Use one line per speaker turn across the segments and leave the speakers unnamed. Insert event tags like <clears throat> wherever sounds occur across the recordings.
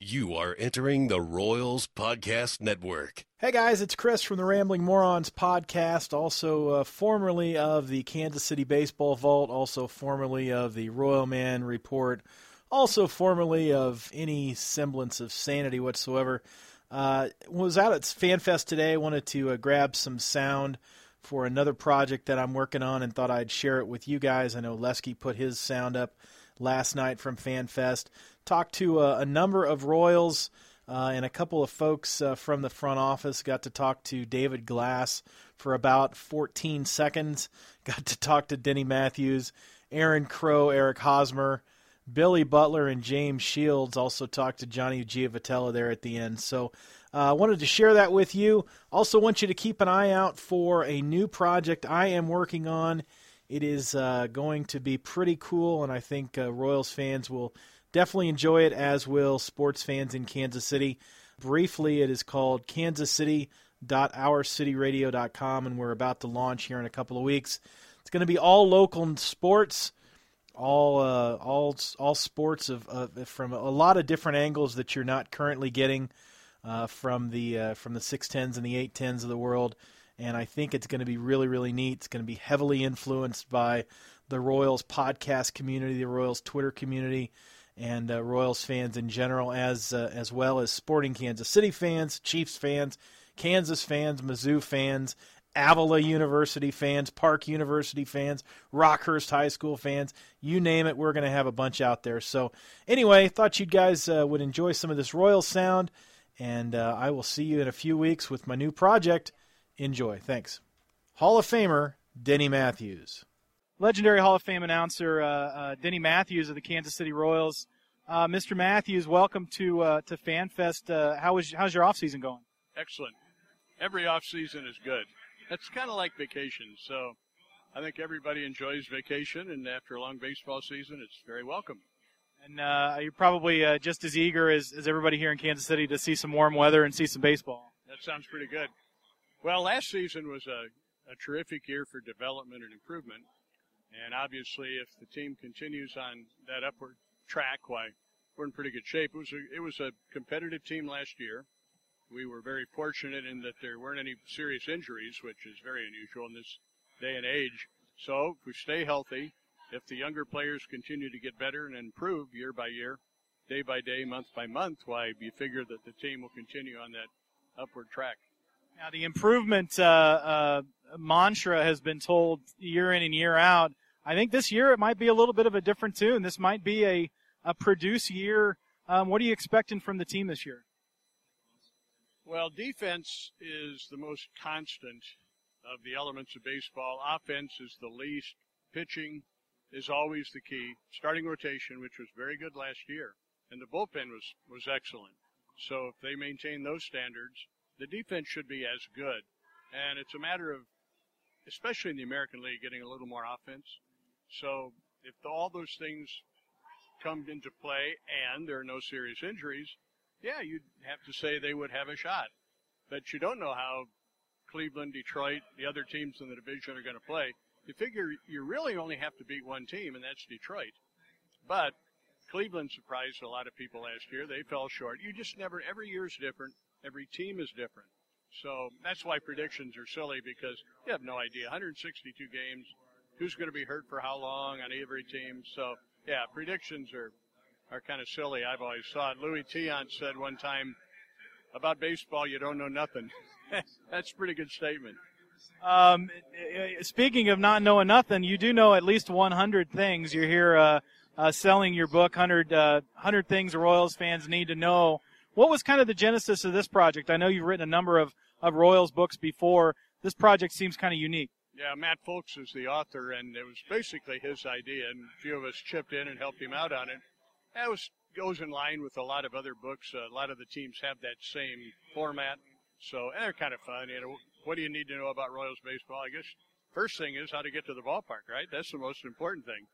You are entering the Royals Podcast Network.
Hey guys, it's Chris from the Rambling Morons podcast, also uh, formerly of the Kansas City Baseball Vault, also formerly of the Royal Man Report, also formerly of any semblance of sanity whatsoever. Uh, was out at FanFest today, wanted to uh, grab some sound for another project that I'm working on and thought I'd share it with you guys. I know Lesky put his sound up last night from FanFest. Talked to a, a number of Royals uh, and a couple of folks uh, from the front office. Got to talk to David Glass for about 14 seconds. <laughs> Got to talk to Denny Matthews, Aaron Crow, Eric Hosmer, Billy Butler, and James Shields. Also talked to Johnny Giavotella there at the end. So I uh, wanted to share that with you. Also, want you to keep an eye out for a new project I am working on. It is uh, going to be pretty cool, and I think uh, Royals fans will definitely enjoy it, as will sports fans in Kansas City. Briefly, it is called Kansas City and we're about to launch here in a couple of weeks. It's going to be all local sports, all uh, all all sports of, of from a lot of different angles that you're not currently getting uh, from the uh, from the six tens and the eight tens of the world. And I think it's going to be really really neat. It's going to be heavily influenced by the Royals podcast community, the Royals Twitter community, and uh, Royals fans in general, as uh, as well as Sporting Kansas City fans, Chiefs fans, Kansas fans, Mizzou fans, Avila University fans, Park University fans, Rockhurst High School fans, you name it, we're going to have a bunch out there. So, anyway, thought you guys uh, would enjoy some of this Royal sound, and uh, I will see you in a few weeks with my new project. Enjoy. Thanks. Hall of Famer Denny Matthews. Legendary Hall of Fame announcer uh, uh, Denny Matthews of the Kansas City Royals. Uh, Mr. Matthews, welcome to uh, to FanFest. Uh, how was how's your off season going?
Excellent. Every off season is good. It's kind of like vacation, so I think everybody enjoys vacation, and after a long baseball season, it's very welcome.
And uh, you're probably just as eager as, as everybody here in Kansas City to see some warm weather and see some baseball.
That sounds pretty good. Well, last season was a, a terrific year for development and improvement. And obviously, if the team continues on that upward track, why we're in pretty good shape. It was a, it was a competitive team last year. We were very fortunate in that there weren't any serious injuries, which is very unusual in this day and age. So if we stay healthy, if the younger players continue to get better and improve year by year, day by day, month by month, why you figure that the team will continue on that upward track.
Now, the improvement uh, uh, mantra has been told year in and year out. I think this year it might be a little bit of a different tune. This might be a, a produce year. Um, what are you expecting from the team this year?
Well, defense is the most constant of the elements of baseball. Offense is the least. Pitching is always the key. Starting rotation, which was very good last year, and the bullpen was, was excellent. So if they maintain those standards, the defense should be as good. And it's a matter of, especially in the American League, getting a little more offense. So if all those things come into play and there are no serious injuries, yeah, you'd have to say they would have a shot. But you don't know how Cleveland, Detroit, the other teams in the division are going to play. You figure you really only have to beat one team, and that's Detroit. But Cleveland surprised a lot of people last year. They fell short. You just never, every year is different. Every team is different. So that's why predictions are silly because you have no idea. 162 games, who's going to be hurt for how long on every team. So yeah, predictions are are kind of silly. I've always thought. Luis Tiant said one time about baseball, you don't know nothing. <laughs> That's a pretty good statement.
Um, speaking of not knowing nothing, you do know at least 100 things. You're here uh, uh, selling your book, 100, uh, 100 Things Royals Fans Need to Know. What was kind of the genesis of this project? I know you've written a number of, of Royals books before. This project seems kind of unique.
Yeah, Matt Fulks is the author, and it was basically his idea, and a few of us chipped in and helped him out on it. That was goes in line with a lot of other books. A lot of the teams have that same format, so and they're kind of fun. You know, what do you need to know about Royals baseball? I guess first thing is how to get to the ballpark, right? That's the most important thing.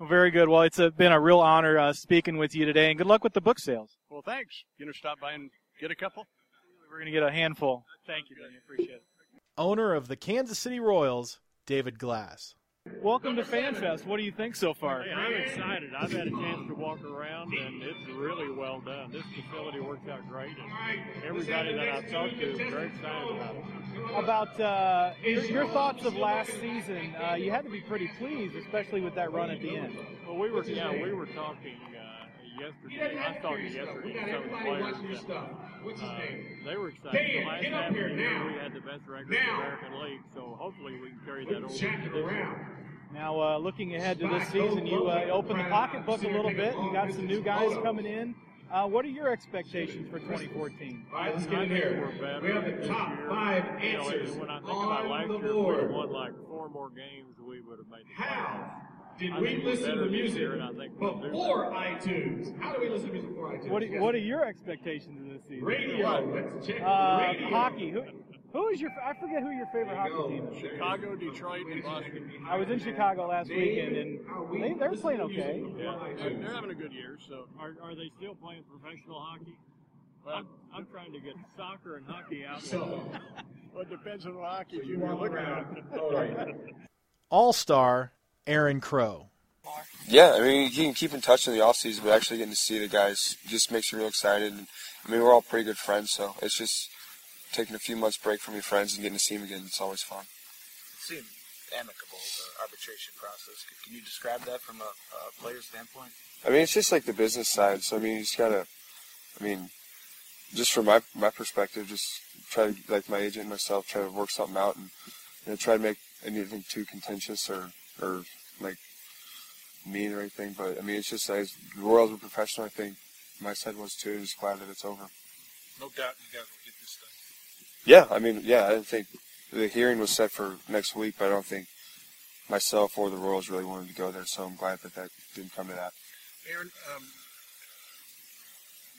Well, very good. Well, it's a, been a real honor uh, speaking with you today, and good luck with the book sales.
Well, thanks. You know, stop by and get a couple.
We're going to get a handful. Thank you, Danny. Appreciate it. Owner of the Kansas City Royals, David Glass. Welcome to FanFest. What do you think so far?
Hey, I'm excited. I've had a chance to walk around, and it's really well done. This facility works out great, and everybody that I've talked to is very excited about it.
About uh, your, your, thoughts of last season, uh, you had to be pretty pleased, especially with that run at the end.
Well, we were, yeah, we were talking uh, yesterday. I was talking yesterday to some of the players. That, uh, they were excited. The last half of the year, we had the best record in the American League, so hopefully we can carry that over to this year.
Now, uh, looking ahead to this season, you uh, opened the pocketbook a little bit. You got some new guys coming in. Uh, what are your expectations for 2014?
Right, let's get in here. We have the top year. five answers you know, when I think about last year, if we won like four more games, we would have made the
How did I we listen to music year, before iTunes? How do we listen to music before iTunes?
What, what are your expectations of this season?
Radio. Let's check
uh,
radio.
Hockey. Who, who is your? I forget who your favorite hockey
go.
team is.
Chicago, Detroit, and Boston.
I was in Chicago last weekend, and they, they're playing okay.
Yeah, they're having a good year. So,
are, are they still playing professional hockey? Well, I'm, I'm trying to get soccer and hockey out.
So, well, it depends on what hockey team you're looking at. <laughs>
All star Aaron Crow.
Yeah, I mean, you can keep in touch in the off season, but actually getting to see the guys just makes you real excited. And, I mean, we're all pretty good friends, so it's just taking a few months break from your friends and getting to see them again. It's always fun.
It seemed amicable, the arbitration process. Can you describe that from a, a player's standpoint?
I mean, it's just like the business side. So, I mean, you just gotta, I mean, just from my my perspective, just try to, like my agent and myself, try to work something out and you know, try to make anything too contentious or, or like mean or anything. But, I mean, it's just, as the Royals were professional, I think my side was too. Just glad that it's over.
No doubt you guys will get this done.
Yeah, I mean, yeah, I didn't think the hearing was set for next week, but I don't think myself or the Royals really wanted to go there, so I'm glad that that didn't come to that.
Aaron, um,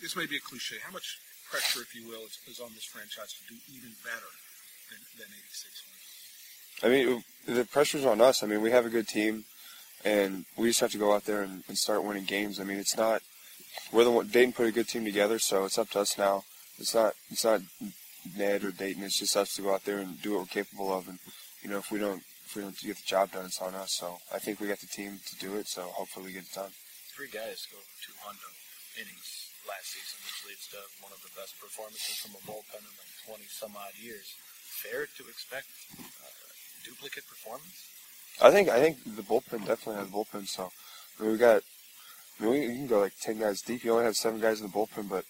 this may be a cliche. How much pressure, if you will, is, is on this franchise to do even better than, than 86
wins? I mean, the pressure's on us. I mean, we have a good team, and we just have to go out there and, and start winning games. I mean, it's not we're the. Dayton put a good team together, so it's up to us now. It's not. It's not Ned or Dayton. It's just us to go out there and do what we're capable of. And you know, if we don't, if we don't get the job done, it's on us. So I think we got the team to do it. So hopefully we get it done.
Three guys go 200 innings last season, which leads to one of the best performances from a bullpen in like 20 some odd years. Fair to expect uh, duplicate performance?
I think I think the bullpen definitely has bullpen. So I mean, we got. I mean, we, you can go like 10 guys deep. You only have seven guys in the bullpen, but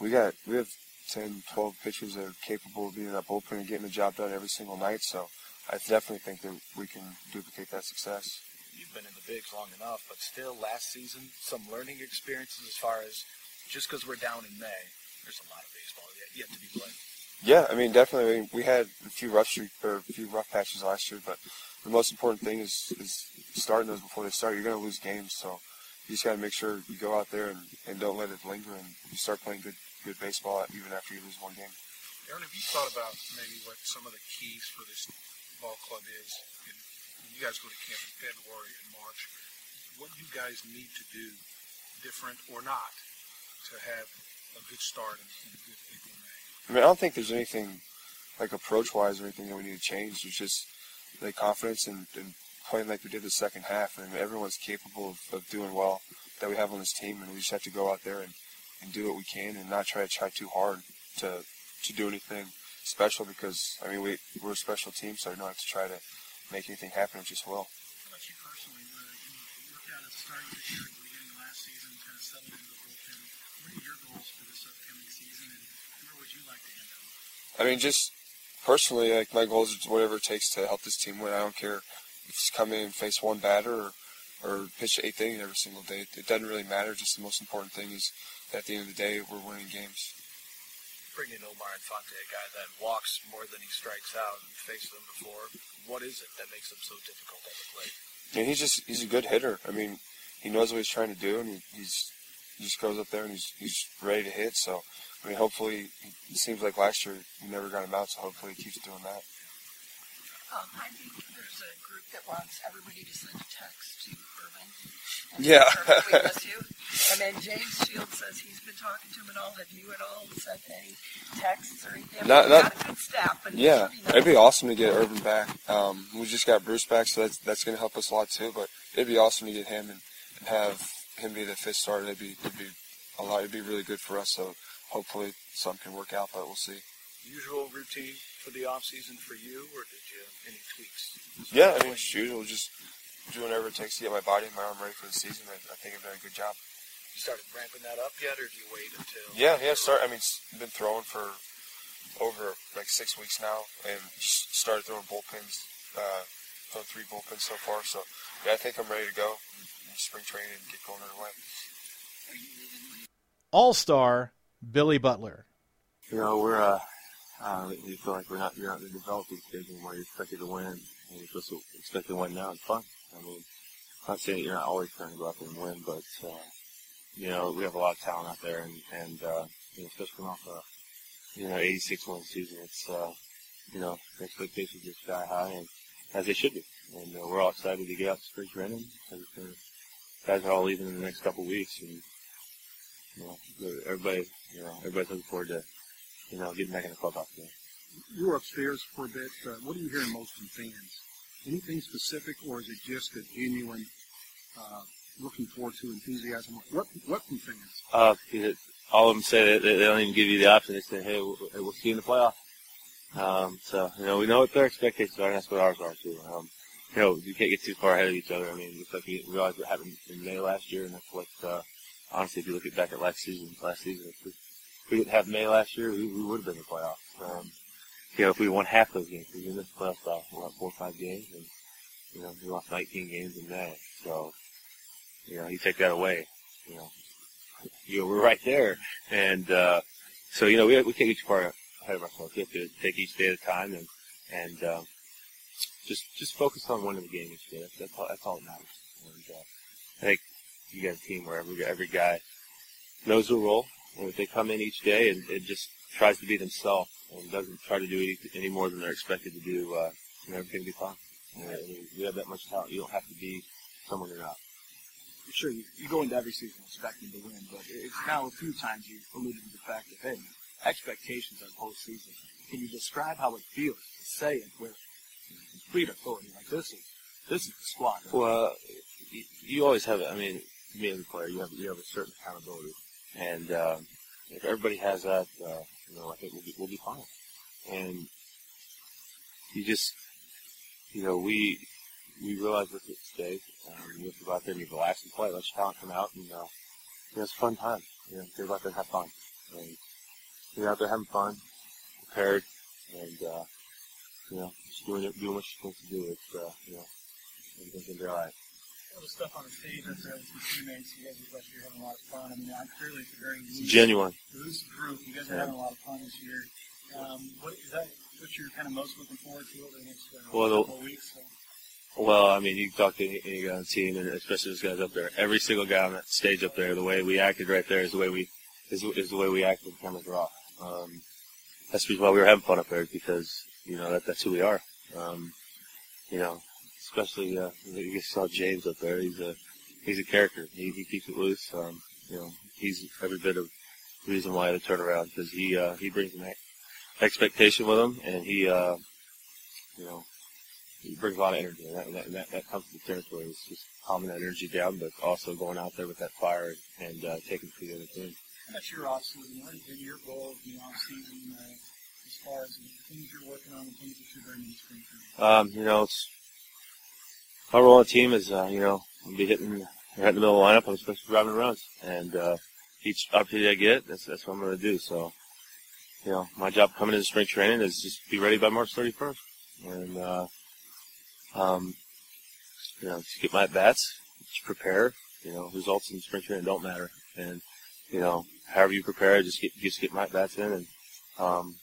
we got we have 10, 12 pitchers that are capable of being in that bullpen and getting the job done every single night. So I definitely think that we can duplicate that success.
You've been in the bigs long enough, but still, last season, some learning experiences as far as just because we're down in May, there's a lot of baseball yet, yet to be played.
Yeah, I mean, definitely. I mean, we had a few rough streak, or a few rough patches last year, but the most important thing is is starting those before they start. You're going to lose games, so you just got to make sure you go out there and, and don't let it linger, and you start playing good good baseball even after you lose one game.
Aaron, have you thought about maybe what some of the keys for this ball club is? And you guys go to camp in February and March. What you guys need to do, different or not, to have a good start in, in good April May?
I mean, I don't think there's anything like approach-wise or anything that we need to change. It's just like confidence and, playing like we did the second half. And everyone's capable of, doing well that we have on this team, and we just have to go out there and, do what we can and not try to try too hard to do anything special because I mean we're a special team, so we don't have to try to make anything happen. It just will.
How about you personally? The start of this year, the beginning last season, kind of settled into the bullpen. What are your goals for this upcoming season, and where would you like to end up?
I mean, just personally, like my goals is whatever it takes to help this team win. I don't care if it's come in and face one batter or, or pitch eighth inning every single day. It doesn't really matter. Just the most important thing is that at the end of the day, we're winning games.
Bringing Omar Infante, a guy that walks more than he strikes out, and faced them before. What is it that makes him so difficult at the plate?
And he's just he's a good hitter. I mean, he knows what he's trying to do, and he, he's he just goes up there and he's he's ready to hit. So, I mean, hopefully, it seems like last year you never got him out. So hopefully, he keeps doing that.
Um, I think there's a group that wants everybody to send a text to Irvin.
Yeah.
Irvin, we miss <laughs> you. And then James Shields says he's been talking to him and all. Have you at all sent any texts or anything? Mean,
Not- not-
a good staff, but
Yeah,
nice.
it'd be awesome to get Irvin back. Um, we just got Bruce back, so that's that's going to help us a lot too. But it'd be awesome to get him and, and have him be the fifth starter. It'd be it'd be a lot. It'd be really good for us. So hopefully some can work out, but we'll see.
Usual routine for the off season for you, or did you have any tweaks?
Yeah, I mean it's usual. Just doing whatever it takes to get my body and my arm ready for the season. I, I think I've done a good job.
You started ramping that up yet, or do you wait until?
Yeah, yeah. Start. I mean, s- been throwing for over like six weeks now, and just started throwing bullpens. Uh, thrown three bullpens so far. So yeah, I think I'm ready to go. in Spring training and get going underway.
All star Billy Butler.
You know, we're uh, uh, you feel like we're not you're not in the developing stage anymore. You're expected to win, and you're supposed to expect to win now. It's fun. I mean, I'm not saying you're not always trying to go out there and win, but uh, you know, we have a lot of talent out there, and and uh, you know, especially coming off a you know 86 win season, it's uh, you know, expectations are sky high, and as they should be. And uh, we're all excited to get out to spring training. guys are all leaving in the next couple of weeks, and you know, everybody, you know, everybody's looking forward to you know getting back in the clubhouse again.
You were upstairs for a bit. Uh, what are you hearing most from fans? Anything specific, or is it just a genuine uh, looking forward to enthusiasm? What what from fans?
Uh, all of them say that they, they don't even give you the option. They say, "Hey, we'll, we'll see you in the playoff." Um, so you know, we know what their expectations are, and that's what ours are too. Um, you know, you can't get too far ahead of each other. I mean, it's like we realized what happened in May last year, and that's what uh, honestly, if you look at back at last season, last season, if we, if we didn't have May last year, we, we would have been in the playoffs. Um, you know, if we won half those games, we missed the playoffs by what, four or five games, and you know, we lost 19 games in May. So, you know, you take that away, you know, you know, we're right there. And, uh, so, you know, we, we can't get too far ahead of ourselves. We have to take each day at a time and, and, um, just, just focus on winning the game each day. That's, that's all, that's all that matters. And, uh, I think you got a team where every, every guy knows their role. And if they come in each day and, and just tries to be themselves and doesn't try to do any, any more than they're expected to do, uh, you know, everything will be fine. You know, we have that much talent. You don't have to be someone you're not.
Sure, you, you go into every season expecting to win, but it's now a few times you've alluded to the fact that, hey, expectations are postseason. Can you describe how it feels to say it with complete authority? Like, this is, this is the squad.
Well, you, you always have. It. I mean, me as a player, you have you have a certain accountability, and um, if everybody has that, uh, you know, I think we'll be we'll be fine. And you just, you know, we we realize with it today, um, you have to go out there and you relax and play, let your talent come out, and uh, you know, it's a fun time. You know, get out there and have fun. And you're out there having fun, prepared, and uh, you know, just doing it, doing what you're supposed to do. It's uh, you know, everything's gonna be. All
the stuff on the stage with your teammates, you guys look like you're having a lot of fun. I mean, I'm clearly it's a very loose,
genuine.
loose group. You guys are
Yeah.
having a lot of fun this year. Um, what is that? What you're kind of most looking forward to over the next uh,
Well,
couple of weeks? So.
Well, I mean, you can talk to any, any guy on the team, and especially those guys up there. Every single guy on that stage up there, the way we acted right there is the way we is, is the way we act when the cameras are off. Um, that's why we were having fun up there because you know that that's who we are. Um, you know, especially uh, you saw James up there. He's a he's a character. He, he keeps it loose. Um, you know, he's every bit of reason why the turnaround because he uh, he brings an expectation with him, and he uh, you know he brings a lot of energy, and that, that, that, that comes to the territory. It's just calming that energy down, but also going out there with that fire and uh, taking it to the other team.
That's your off season. What has been your goal in the off season uh, as far as the things you're working on, the things that you're bringing to spring training?
Um, you know, it's our role on the team is, uh, you know, I'll be hitting right in the middle of the lineup. I'm supposed to be driving runs, and uh, each opportunity I get, that's that's what I'm going to do. So, you know, my job coming into spring training is just be ready by March 31st, and uh, um, you know, to get my at bats, just prepare. You know, results in spring training don't matter, and you know, however you prepare, just get just get my at bats in, and um,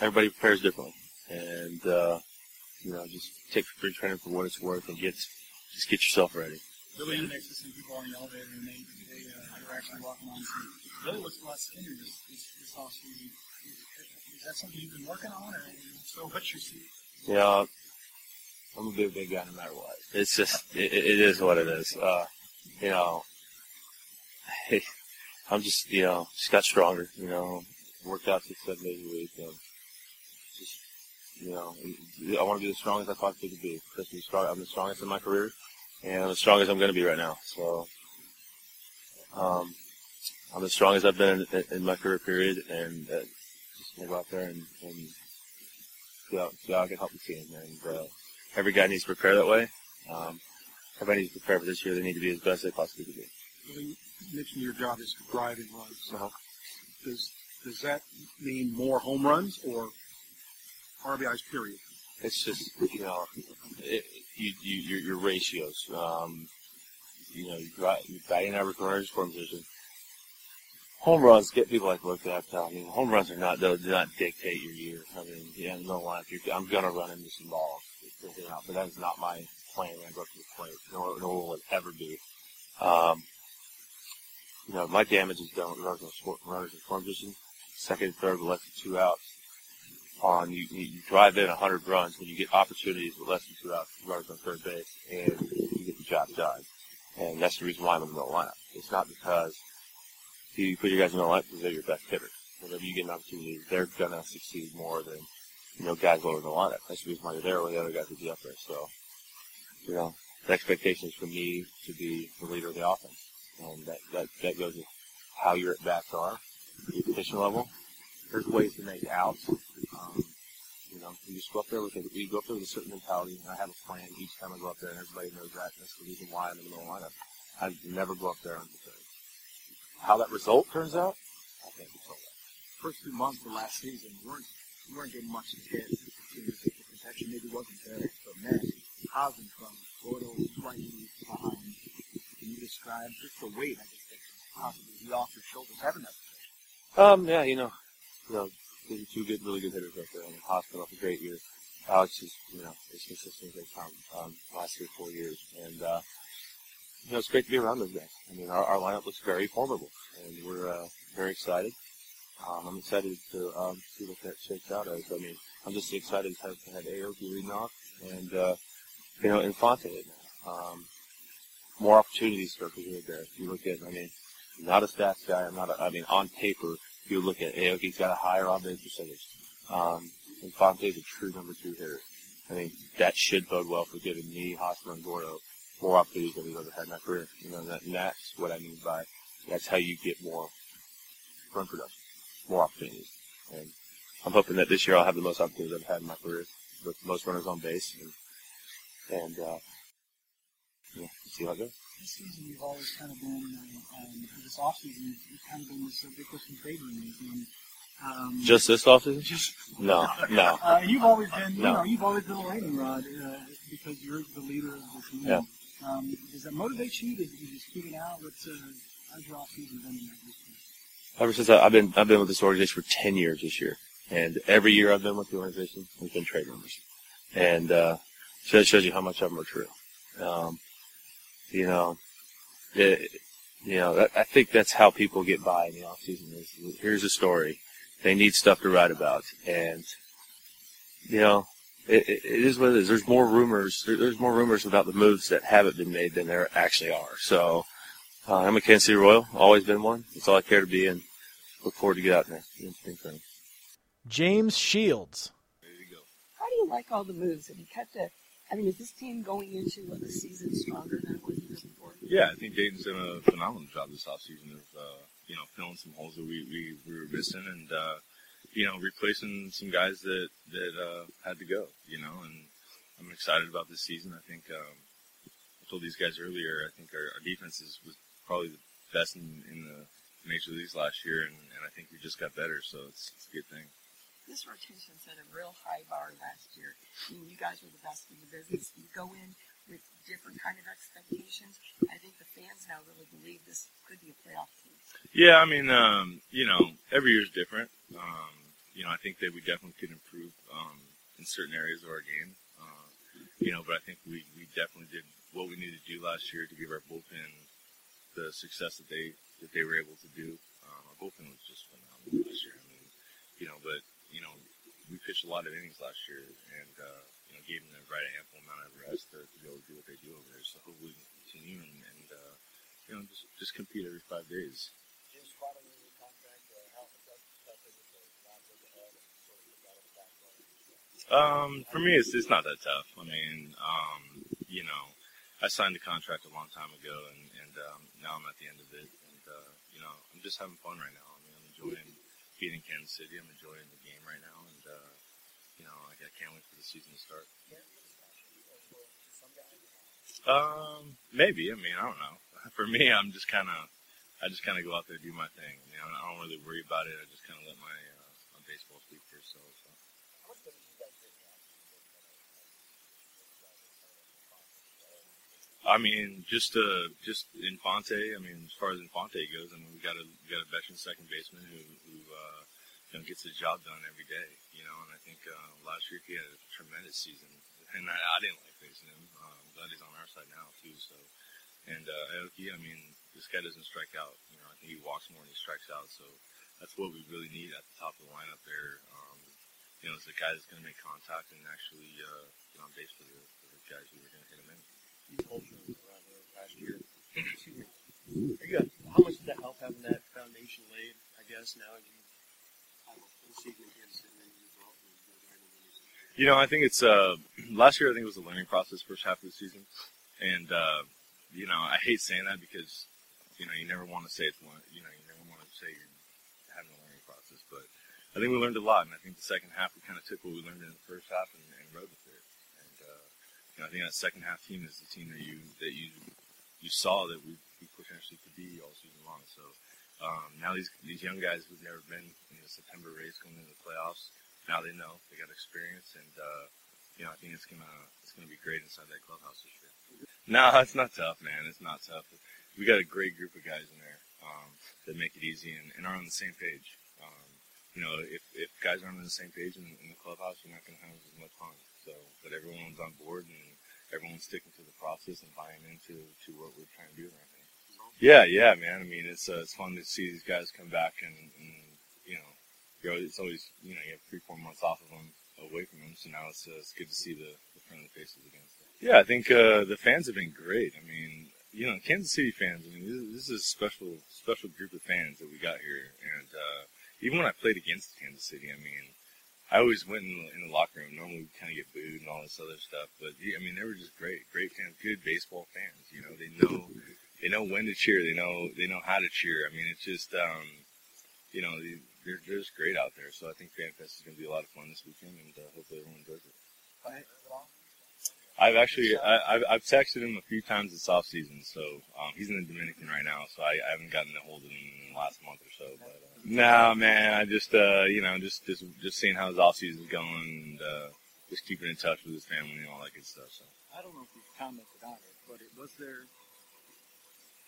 everybody prepares differently, and uh, you know, just take spring training for what it's worth, and get just get yourself ready.
Really to see people on the elevator and they, they uh, they're actually walking on. So really looks a lot skinnier this, this, this off season. Is that something you've been working on, or so what's your season?
Yeah, I'm a big, big guy no matter what. It's just, it, it is what it is. Uh, you know, <laughs> I'm just, you know, just got stronger, you know, worked out six, seven days a week, and you know, I want to be the strongest I possibly could be. Chris, I'm, strong, I'm the strongest in my career, and I'm as strong as I'm going to be right now. So, um, I'm as strong as I've been in, in my career period, and uh, just gonna go out there and, and see, how, see how I can help the team. And uh, every guy needs to prepare that way. Um, everybody needs to prepare for this year. They need to be as best they possibly can be.
Well, you mentioned your job is to drive in runs.
Uh-huh.
Does does that mean more home runs or RBIs? Period.
It's just you know, it, you, you your, your ratios. Um, you know, you your batting average runners scoring position. Home runs get people like look at. I mean, home runs are not do not dictate your year. I mean, yeah, no line. If you're, I'm gonna run into some balls, but that is not my plan I go up to the plate. Nor, nor will it ever be. Um, you know, my damage is done with runners in runners in position, second, third, than two outs. On you, you drive in 100 runs when you get opportunities with less than two outs, runners on third base, and you get the job done. And that's the reason why I'm in the middle lineup. It's not because you put your guys in the lineup because they're your best hitters. Whenever you get an opportunity, they're gonna succeed more than you know guys lower in the lineup. That's the reason why you're there, where the other guys would be up there. So, you know, the expectation is for me to be the leader of the offense and that, that, that goes with how your at bats are, your position level. There's ways to make outs. Um, you know, you just go up there with a, you go up there with a certain mentality. And I have a plan each time I go up there, and everybody knows that. That's the reason why I'm in the middle lineup. I never go up there unprepared. How that result turns out, I can't control that.
First two months of last season, we weren't you weren't getting much hit. The protection maybe wasn't there. but man, Hosmer from Gordo slightly behind. Can you describe just the weight I guess that possibly be off your shoulders having that?
Um, yeah, you know, you know, two good, really good hitters right there. I mean, Hospital off a great year. Alex is, you know, as consistent as they come, um, last three, four years. And, uh, you know, it's great to be around those guys. I mean, our, our lineup looks very formidable, and we're, uh, very excited. Um, I'm excited to, um, see what that shakes out as. I mean, I'm just excited to have, have Aoki leading off, and, uh, you know, Infante. Um, more opportunities for Kazuma there. If you look at, I mean, not a stats guy. I'm not. A, I mean, on paper, you look at Aoki's got a higher on base percentage. Um, Infante's a true number two hitter. I think that should bode well for giving me, Hosmer, and Gordo more opportunities than we've ever had in my career. You know, that, and that's what I mean by that's how you get more run production, more opportunities. And I'm hoping that this year I'll have the most opportunities I've had in my career with most runners on base and, and uh, yeah, see how it goes.
This season, you've always kind of been, uh, um, this offseason, you've, you've kind of been the subject of some trade rumors. And, um,
Just this offseason?
Just <laughs>
no, no.
Uh, you've always been, you know, you've always been a lightning rod uh, because you're the leader of the team.
Yeah.
Um, does that motivate you to, to just keep it out? What's uh, how's your offseason been? in that respect?
Ever since I, I've been, I've been with this organization for ten years this year, and every year I've been with the organization, there's been trade rumors, and uh, so that shows you how much of them are true. Um, you know, it, you know, I think that's how people get by in the off season. Is here's a story, they need stuff to write about, and you know, it, it it is what it is. There's more rumors. There's more rumors about the moves that haven't been made than there actually are. So. Uh, I'm a Kansas City Royal, always been one. That's all I care to be, and look forward to get out there in spring training.
James Shields.
How do you like all the moves? Have you kept a? I mean, is this team going into the season stronger than it was the year before?
Yeah, I think Dayton's done a phenomenal job this offseason of, uh, you know, filling some holes that we, we, we were missing and, uh, you know, replacing some guys that, that, uh, had to go, you know, and I'm excited about this season. I think, um, I told these guys earlier, I think our, our defense is, was probably the best in, in the major leagues last year and, and I think we just got better, so it's, it's a good thing.
this rotation set a real high bar last year. I mean, you guys were the best in the business. You go in with different kind of expectations. I think the fans now really believe this could be a playoff team.
Yeah, I mean, um, you know, every year is different. Um, you know, I think that we definitely could improve um, in certain areas of our game. Uh, you know, but I think we, we definitely did what we needed to do last year to give our bullpen the success that they that they were able to do. Um, our bullpen was just phenomenal last year. I mean, you know, but you know, we pitched a lot of innings last year, and uh, you know, gave them the right ample amount of rest to, to be able to do what they do over there. So hopefully we can continue and, and uh, you know, just just compete every five days. Um, for me, it's it's not that tough. I mean, um, you know, I signed the contract a long time ago, and and um, now I'm at the end of it, and uh, you know, I'm just having fun right now. I mean, I'm enjoying being in Kansas City. I'm enjoying the game right now, you know, I, I can't wait for the season to start. Um, maybe. I mean, I don't know. <laughs> For me, I'm just kind of, I just kind of go out there and do my thing. I mean, I don't really worry about it. I just kind of let my uh, my baseball speak for itself. So. I mean, just uh, just Infante. I mean, as far as Infante goes, I mean, we got a we got a veteran second baseman who who uh, you know gets the job done every day. You know, and I think uh, last year he had a tremendous season, and I, I didn't like facing him. Uh, I'm glad he's on our side now too. So, and uh, Aoki, I mean, this guy doesn't strike out. You know, I think he walks more than he strikes out. So that's what we really need at the top of the lineup there. Um, you know, it's the guy that's going to make contact and actually uh, get on base for the, for the guys who are going to hit him in.
last year. Are you, how much did that help having that foundation laid? I guess now you You
know, I think it's uh <clears throat> last year. I think it was a learning process first half of the season, and uh, you know, I hate saying that because you know you never want to say it's one. You know, you never want to say you're having a learning process, but I think we learned a lot, and I think the second half we kind of took what we learned in the first half and, and rode with it. And uh, you know, I think that second half team is the team that you that you you saw that we, we potentially could be all season long. So um, now these these young guys who've never been in the September race going into the playoffs, now they know they got experience, and uh, you know I think it's gonna it's gonna be great inside that clubhouse this year. No, it's not tough, man. It's not tough. We got a great group of guys in there um, that make it easy and, and are on the same page. Um, you know, if, if guys aren't on the same page in, in the clubhouse, you're not going to have as much fun. So, but everyone's on board and everyone's sticking to the process and buying into to what we're trying to do right now. Yeah, yeah, man. I mean, it's uh, it's fun to see these guys come back and, and you know, you know, it's always you know you have three four months off of them away from them, so now it's uh, it's good to see the, the friendly faces again. Yeah, I think uh, the fans have been great. I mean, you know, Kansas City fans. I mean, this, this is a special special group of fans that we got here, and uh, even when I played against Kansas City, I mean, I always went in the, in the locker room. Normally, we kind of get booed and all this other stuff, but I mean, they were just great, great fans, good baseball fans. You know, they know they know when to cheer, they know they know how to cheer. I mean, it's just um, you know, they- they're, they're just great out there. So I think FanFest is going to be a lot of fun this weekend, and uh, hopefully everyone enjoys it. I've actually I, I've, I've texted him a few times this off season, so um, he's in the Dominican right now, so I, I haven't gotten a hold of him in the last month or so. But uh, no, man, I just uh, you know just just just seeing how his off season's going and uh, just keeping in touch with his family and all that good stuff. So
I don't know if you've commented on it, but it was there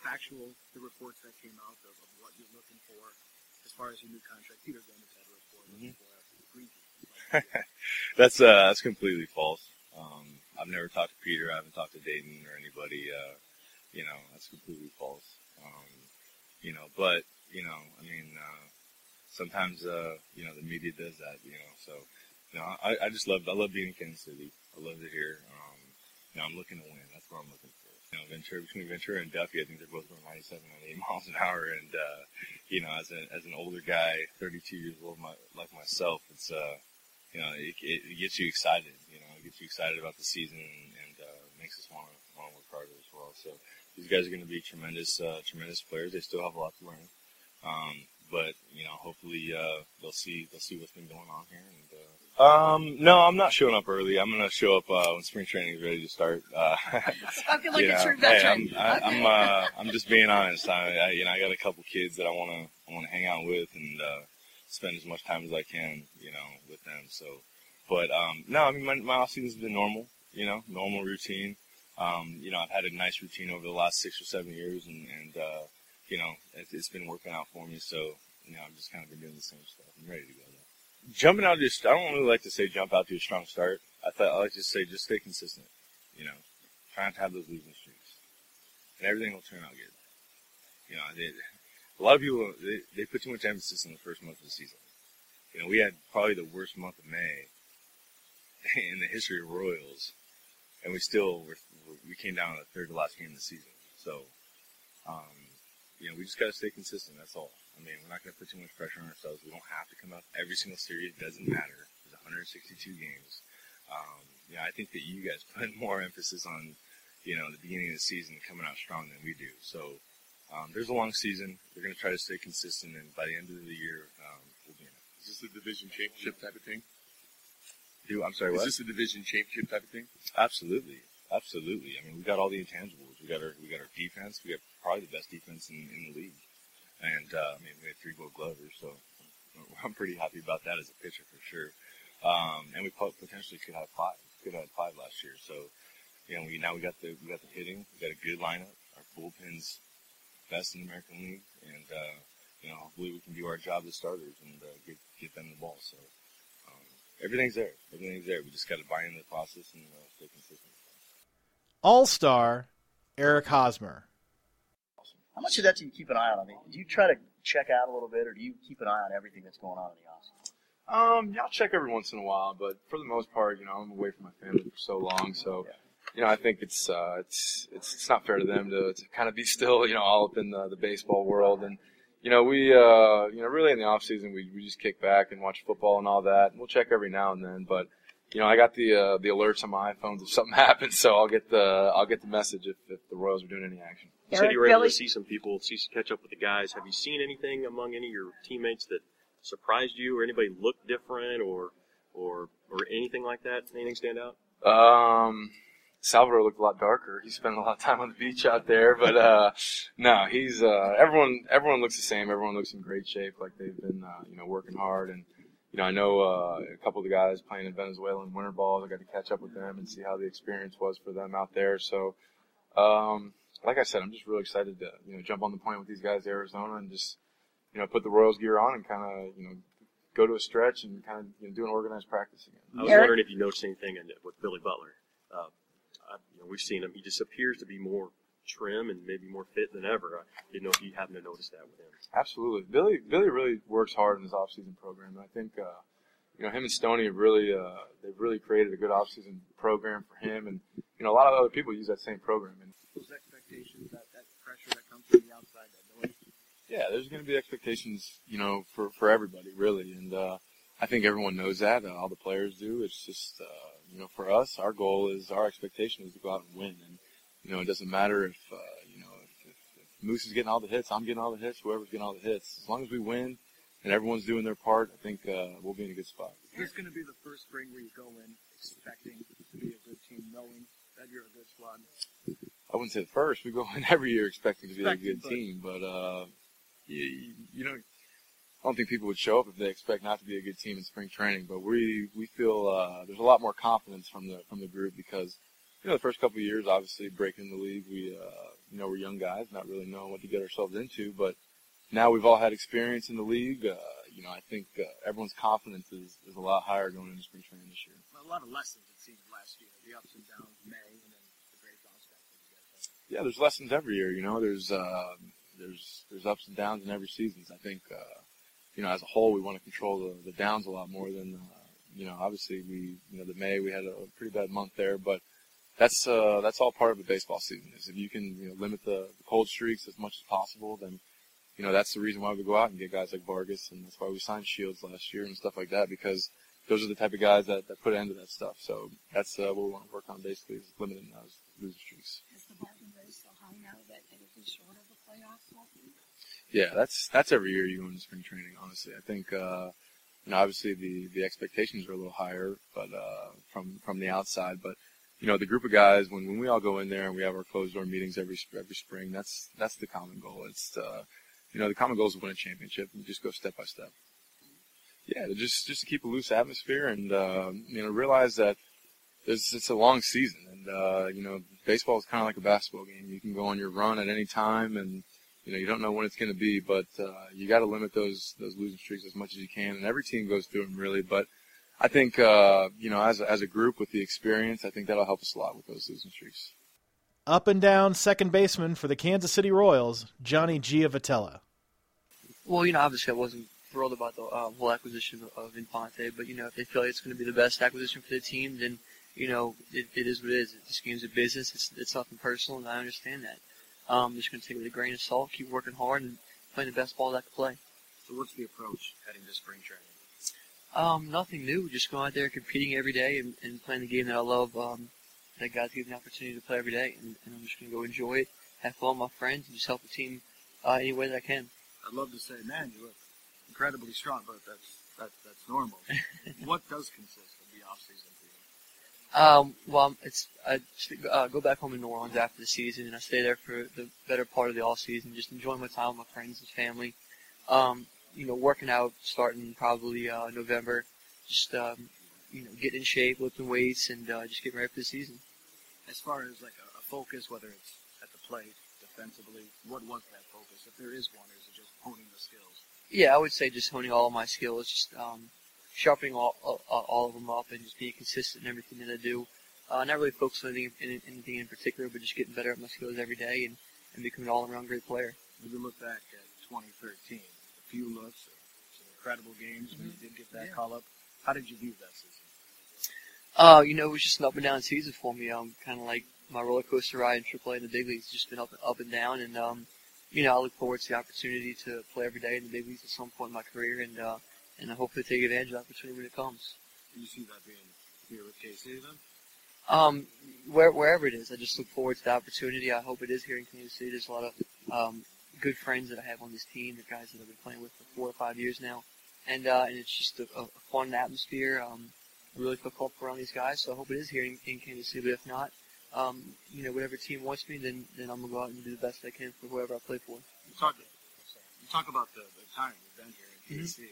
factual the reports that came out of, of what you're looking for as far as your new contract. Peter Gomez had a report looking
Mhm.
for after the preview. <laughs>
that's uh, that's completely false. Um, I've never talked to Peter. I haven't talked to Dayton or anybody. Uh, you know, that's completely false. Um, you know, but you know, I mean, uh, sometimes uh, you know the media does that. You know, so you know, I, I just love I love being in Kansas City. I love it here. Um, you know, I'm looking to win. That's what I'm looking for. You know, Ventura between Ventura and Duffy, I think they're both going 97, 98 <laughs> miles an hour. And uh, you know, as an as an older guy, 32 years old, my, like myself, it's uh, you know, it, it, gets you excited. You know, it gets you excited about the season and, and uh, makes us want to want to work harder as well. So these guys are going to be tremendous, uh, tremendous players. They still have a lot to learn, um, but you know, hopefully uh, they'll see they'll see what's been going on here. And uh, um, no, I'm not showing up early. I'm going to show up uh, when spring training is ready to start. Uh, <laughs>
Okay, look
you
at
know,
your
hey,
veteran.
I'm, I,
Okay.
I'm, uh, I'm just being honest. I, I, you know, I got a couple kids that I want to, I want to hang out with, and uh, spend as much time as I can, you know, with them. So, but um, no, I mean my my off season's been normal, you know, normal routine. Um, you know, I've had a nice routine over the last six or seven years, and and uh, you know, it, it's been working out for me. So, you know, I've just kind of been doing the same stuff. I'm ready to go. Jumping out, just I don't really like to say jump out to a strong start. I thought I like to say just stay consistent. You know, trying to have those losing streaks, and everything will turn out good. You know, a lot of people they, they put too much emphasis on the first month of the season. You know, we had probably the worst month of May <laughs> in the history of Royals, and we still were, we came down to the third to last game of the season. So, um, you know, we just got to stay consistent. That's all. I mean, we're not going to put too much pressure on ourselves. We don't have to come out every single series. It doesn't matter. There's 162 games. Um, know, I think that you guys <laughs> put more emphasis on, you know, the beginning of the season coming out strong than we do. So, um, there's a long season. We're going to try to stay consistent, and by the end of the year, um, we'll be in it.
Is this a division championship type of thing?
Do I'm sorry.
Is
what?
this a division championship type of thing?
Absolutely, absolutely. I mean, we got all the intangibles. We got our we got our defense. We got probably the best defense in, in the league, and uh, I mean, we had three Gold Glovers, so <laughs> I'm pretty happy about that as a pitcher for sure. Um, and we potentially could have five. Could have had five last year. So, you know, we now we got the we got the hitting. We got a good lineup. Our bullpen's best in the American League, and uh, you know, hopefully we can do our job as starters and uh, get get them the ball. So um, everything's there. Everything's there. We just got to buy into the process and uh, stay consistent.
All star Eric Hosmer.
How much of that do you keep an eye on? I mean, do you try to check out a little bit, or do you keep an eye on everything that's going on in the offseason?
Um, yeah, I'll check every once in a while, but for the most part, you know, I'm away from my family for so long, so you know, I think it's uh, it's it's it's not fair to them to, to kind of be still, you know, all up in the, the baseball world, and you know, we uh, you know, really in the off season, we we just kick back and watch football and all that, and we'll check every now and then, but you know, I got the uh, the alerts on my iPhones if something <laughs> happens, so I'll get the I'll get the message if, if the Royals are doing any action.
You said you were able to see some people, see catch up with the guys. Have you seen anything among any of your teammates that surprised you, or anybody looked different, or or or anything like that? Anything stand out?
Um, Salvador looked a lot darker. He spent a lot of time on the beach out there, but uh, <laughs> no, he's uh, everyone. Everyone looks the same. Everyone looks in great shape, like they've been, uh, you know, working hard. And you know, I know uh, a couple of the guys playing in Venezuelan winter balls. I got to catch up with them and see how the experience was for them out there. So, um, like I said, I'm just really excited to you know jump on the plane with these guys to Arizona and just you know put the Royals gear on and kind of you know go to a stretch and kind of you know, do an organized practice again.
I was wondering if you noticed anything in, with Billy Butler. Uh, I, you know, we've seen him; he just appears to be more trim and maybe more fit than ever. I didn't know if you happened to notice that with him.
Absolutely, Billy. Billy really works hard in his off-season program, and I think uh, you know him and Stoney have really uh, they've really created a good off-season program for him, and you know a lot of other people use that same program. And
Those expectations, that, that pressure that comes from the outside, that noise.
yeah, there's going to be expectations, you know, for for everybody really, and uh, I think everyone knows that. Uh, all the players do. It's just uh, you know for us, our goal is our expectation is to go out and win, and you know it doesn't matter if uh, you know if, if, if Moose is getting all the hits, I'm getting all the hits, whoever's getting all the hits. As long as we win and everyone's doing their part, I think uh, we'll be in a good spot.
Is this going to be the first spring where you go in expecting to be a good team, knowing that you're a good squad?
I wouldn't say the first. We go in <laughs> every year expecting to be a good team, but uh, you, you know, I don't think people would show up if they expect not to be a good team in spring training. But we we feel uh, there's a lot more confidence from the from the group because you know the first couple of years, obviously breaking the league, we uh, you know we're young guys, not really knowing what to get ourselves into, but now we've all had experience in the league. Uh, you know, I think uh, everyone's confidence is, is a lot higher going into spring training this year.
A lot of lessons it seemed last year, the ups and downs, May, and then the great bounce back that you guys had.
Yeah, there's lessons every year. You know, there's uh, there's there's ups and downs in every season. I think uh, you know as a whole we want to control the, the downs a lot more than uh, you know. Obviously, we you know the May we had a pretty bad month there, but that's uh, that's all part of the baseball season. Is if you can you know limit the, the cold streaks as much as possible, then you know that's the reason why we go out and get guys like Vargas, and that's why we signed Shields last year and stuff like that because those are the type of guys that, that put an end to that stuff. So that's uh, what we want to work on basically is limiting those losing streaks.
Is the bar been raised so high now that anything short of the playoffs won't be?
Yeah, that's that's every year you go into spring training. Honestly, I think uh, you know obviously the the expectations are a little higher, but uh, from from the outside, but you know the group of guys when when we all go in there and we have our closed door meetings every every spring, that's that's the common goal. It's uh, you know the common goal is to win a championship and just go step by step.
yeah, just just to keep a loose atmosphere and uh, you know realize that it's it's a long season and uh, you know baseball is kind of like a basketball game. You can go on your run at any time and you know you don't know when it's going to be, but uh, you got to limit those those losing streaks as much as you can. And every team goes through them really, but I think uh, you know as a, as a group with the experience, I think that'll help us a lot with those losing streaks.
Up and down second baseman for the Kansas City Royals, Johnny Giavotella.
Well, you know, obviously I wasn't thrilled about the uh, whole acquisition of Infante, but you know, if they feel like it's going to be the best acquisition for the team, then you know, it, it is what it is. This game's a business. It's it's nothing personal, and I understand that. Um, I'm just going to take it with a grain of salt, keep working hard, and playing the best ball that I can play.
So what's the approach heading to spring training?
Um, nothing new. Just going out there, competing every day, and, and playing the game that I love. Um, that God's given me the opportunity to play every day, and, and I'm just going to go enjoy it, have fun with my friends, and just help the team uh, any way that I can.
I'd love to say, man, you look incredibly strong, but that's that, that's normal. <laughs> what does consist of the off season?
Um, well, it's I uh, go back home in New Orleans after the season, and I stay there for the better part of the off season, just enjoying my time with my friends and family. Um, you know, working out starting probably uh, November, just um, you know, getting in shape, lifting weights, and uh, just getting ready for the season.
As far as like a, a focus, whether it's at the plate, defensively, what was that focus? If there is one, or is it just honing the skills?
Yeah, I would say just honing all of my skills, just um, sharpening all, all, all of them up, and just being consistent in everything that I do. Uh, not really focusing on anything, in, anything in particular, but just getting better at my skills every day and, and becoming an all-around great player.
When you look back at 2013, a few looks, some incredible games when you did get that
Yeah.
call up. How did you view that season?
Uh, you know, it was just an up and down season for me. Um, kind of like my roller coaster ride in AAA in the big leagues. Just been up, up and down, and um, you know, I look forward to the opportunity to play every day in the big leagues at some point in my career, and uh, and I hopefully take advantage of the opportunity when it comes.
Do you see that being here with KC then?
Um, where, wherever it is, I just look forward to the opportunity. I hope it is here in Kansas City. There's a lot of um, good friends that I have on this team. The guys that I've been playing with for four or five years now, and uh, and it's just a, a fun atmosphere. Um, I really feel comfortable around these guys, so I hope it is here in, in Kansas City. But if not, um, you know, whatever team wants me, then then I'm gonna go out and do the best I can for whoever I play for.
You talk, you talk about the, the time you've been here in
Mhm.
KC,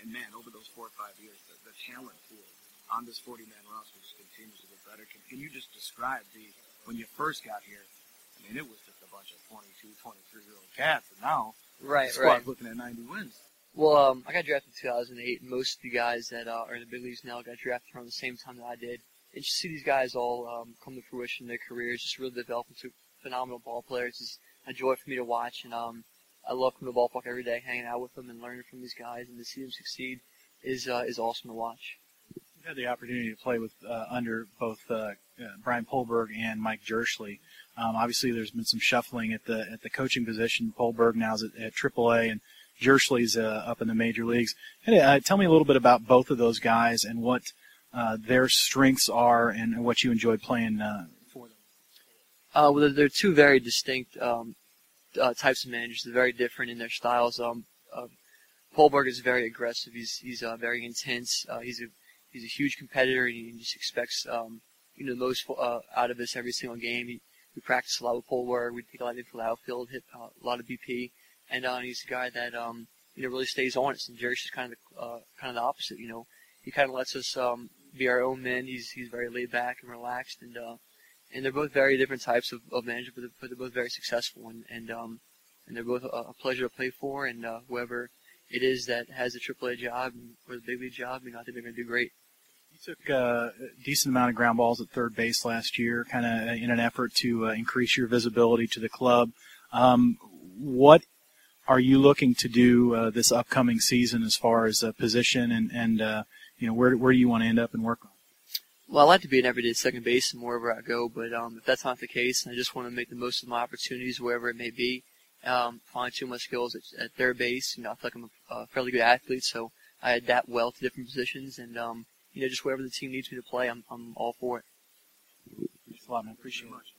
and man, over those four or five years, the, the talent pool on this 40-man roster just continues to get better. Can, can you just describe the when you first got here? I mean, it was just a bunch of 22, 23 year old cats, and now
Right,
the squad's
right.
looking at 90 wins.
Well, um, I got drafted in 2008, and most of the guys that uh, are in the big leagues now got drafted around the same time that I did. And just see these guys all um, come to fruition in their careers, just really develop into phenomenal ball players. It's a joy for me to watch, and um, I love coming to the ballpark every day, hanging out with them and learning from these guys, and to see them succeed is uh, is awesome to watch.
You've had the opportunity to play with uh, under both uh, uh, Brian Poldberg and Mike Jirschele. Um, obviously, there's been some shuffling at the at the coaching position. Poldberg now's at, at AAA, and Jirschele's uh, up in the major leagues. Hey, uh, tell me a little bit about both of those guys and what uh, their strengths are and what you enjoyed playing uh, for them.
Uh, well, they're, they're two very distinct um, uh, types of managers. They're very different in their styles. Um, uh, Poldberg is very aggressive. He's he's uh, very intense. Uh, he's a he's a huge competitor, and he just expects um, you know the most uh, out of us every single game. He, we practice a lot with Poldberg. We take a lot of infield, outfield, hit uh, a lot of BP, and uh, he's a guy that um, you know really stays honest. And Jerry's just kind of the, uh, kind of the opposite. You know, he kind of lets us um, be our own men. He's he's very laid back and relaxed, and uh, and they're both very different types of, of managers, but they're, but they're both very successful, and and um, and they're both a, a pleasure to play for. And uh, whoever it is that has a AAA job or the big league job, you know, I think they're going to do great.
You took uh, a decent amount of ground balls at third base last year, kind of in an effort to uh, increase your visibility to the club. Um, what are you looking to do uh, this upcoming season as far as uh, position and and uh, you know where where do you want to end up and work on?
Well, I like to be an everyday second baseman wherever I go, but um, if that's not the case, I just want to make the most of my opportunities wherever it may be. Um, fine tune my skills at, at third base. You know, I feel like I'm a, a fairly good athlete, so I adapt well to different positions, and um, you know, just wherever the team needs me to play, I'm I'm all for it.
Thanks a lot, man. Appreciate it.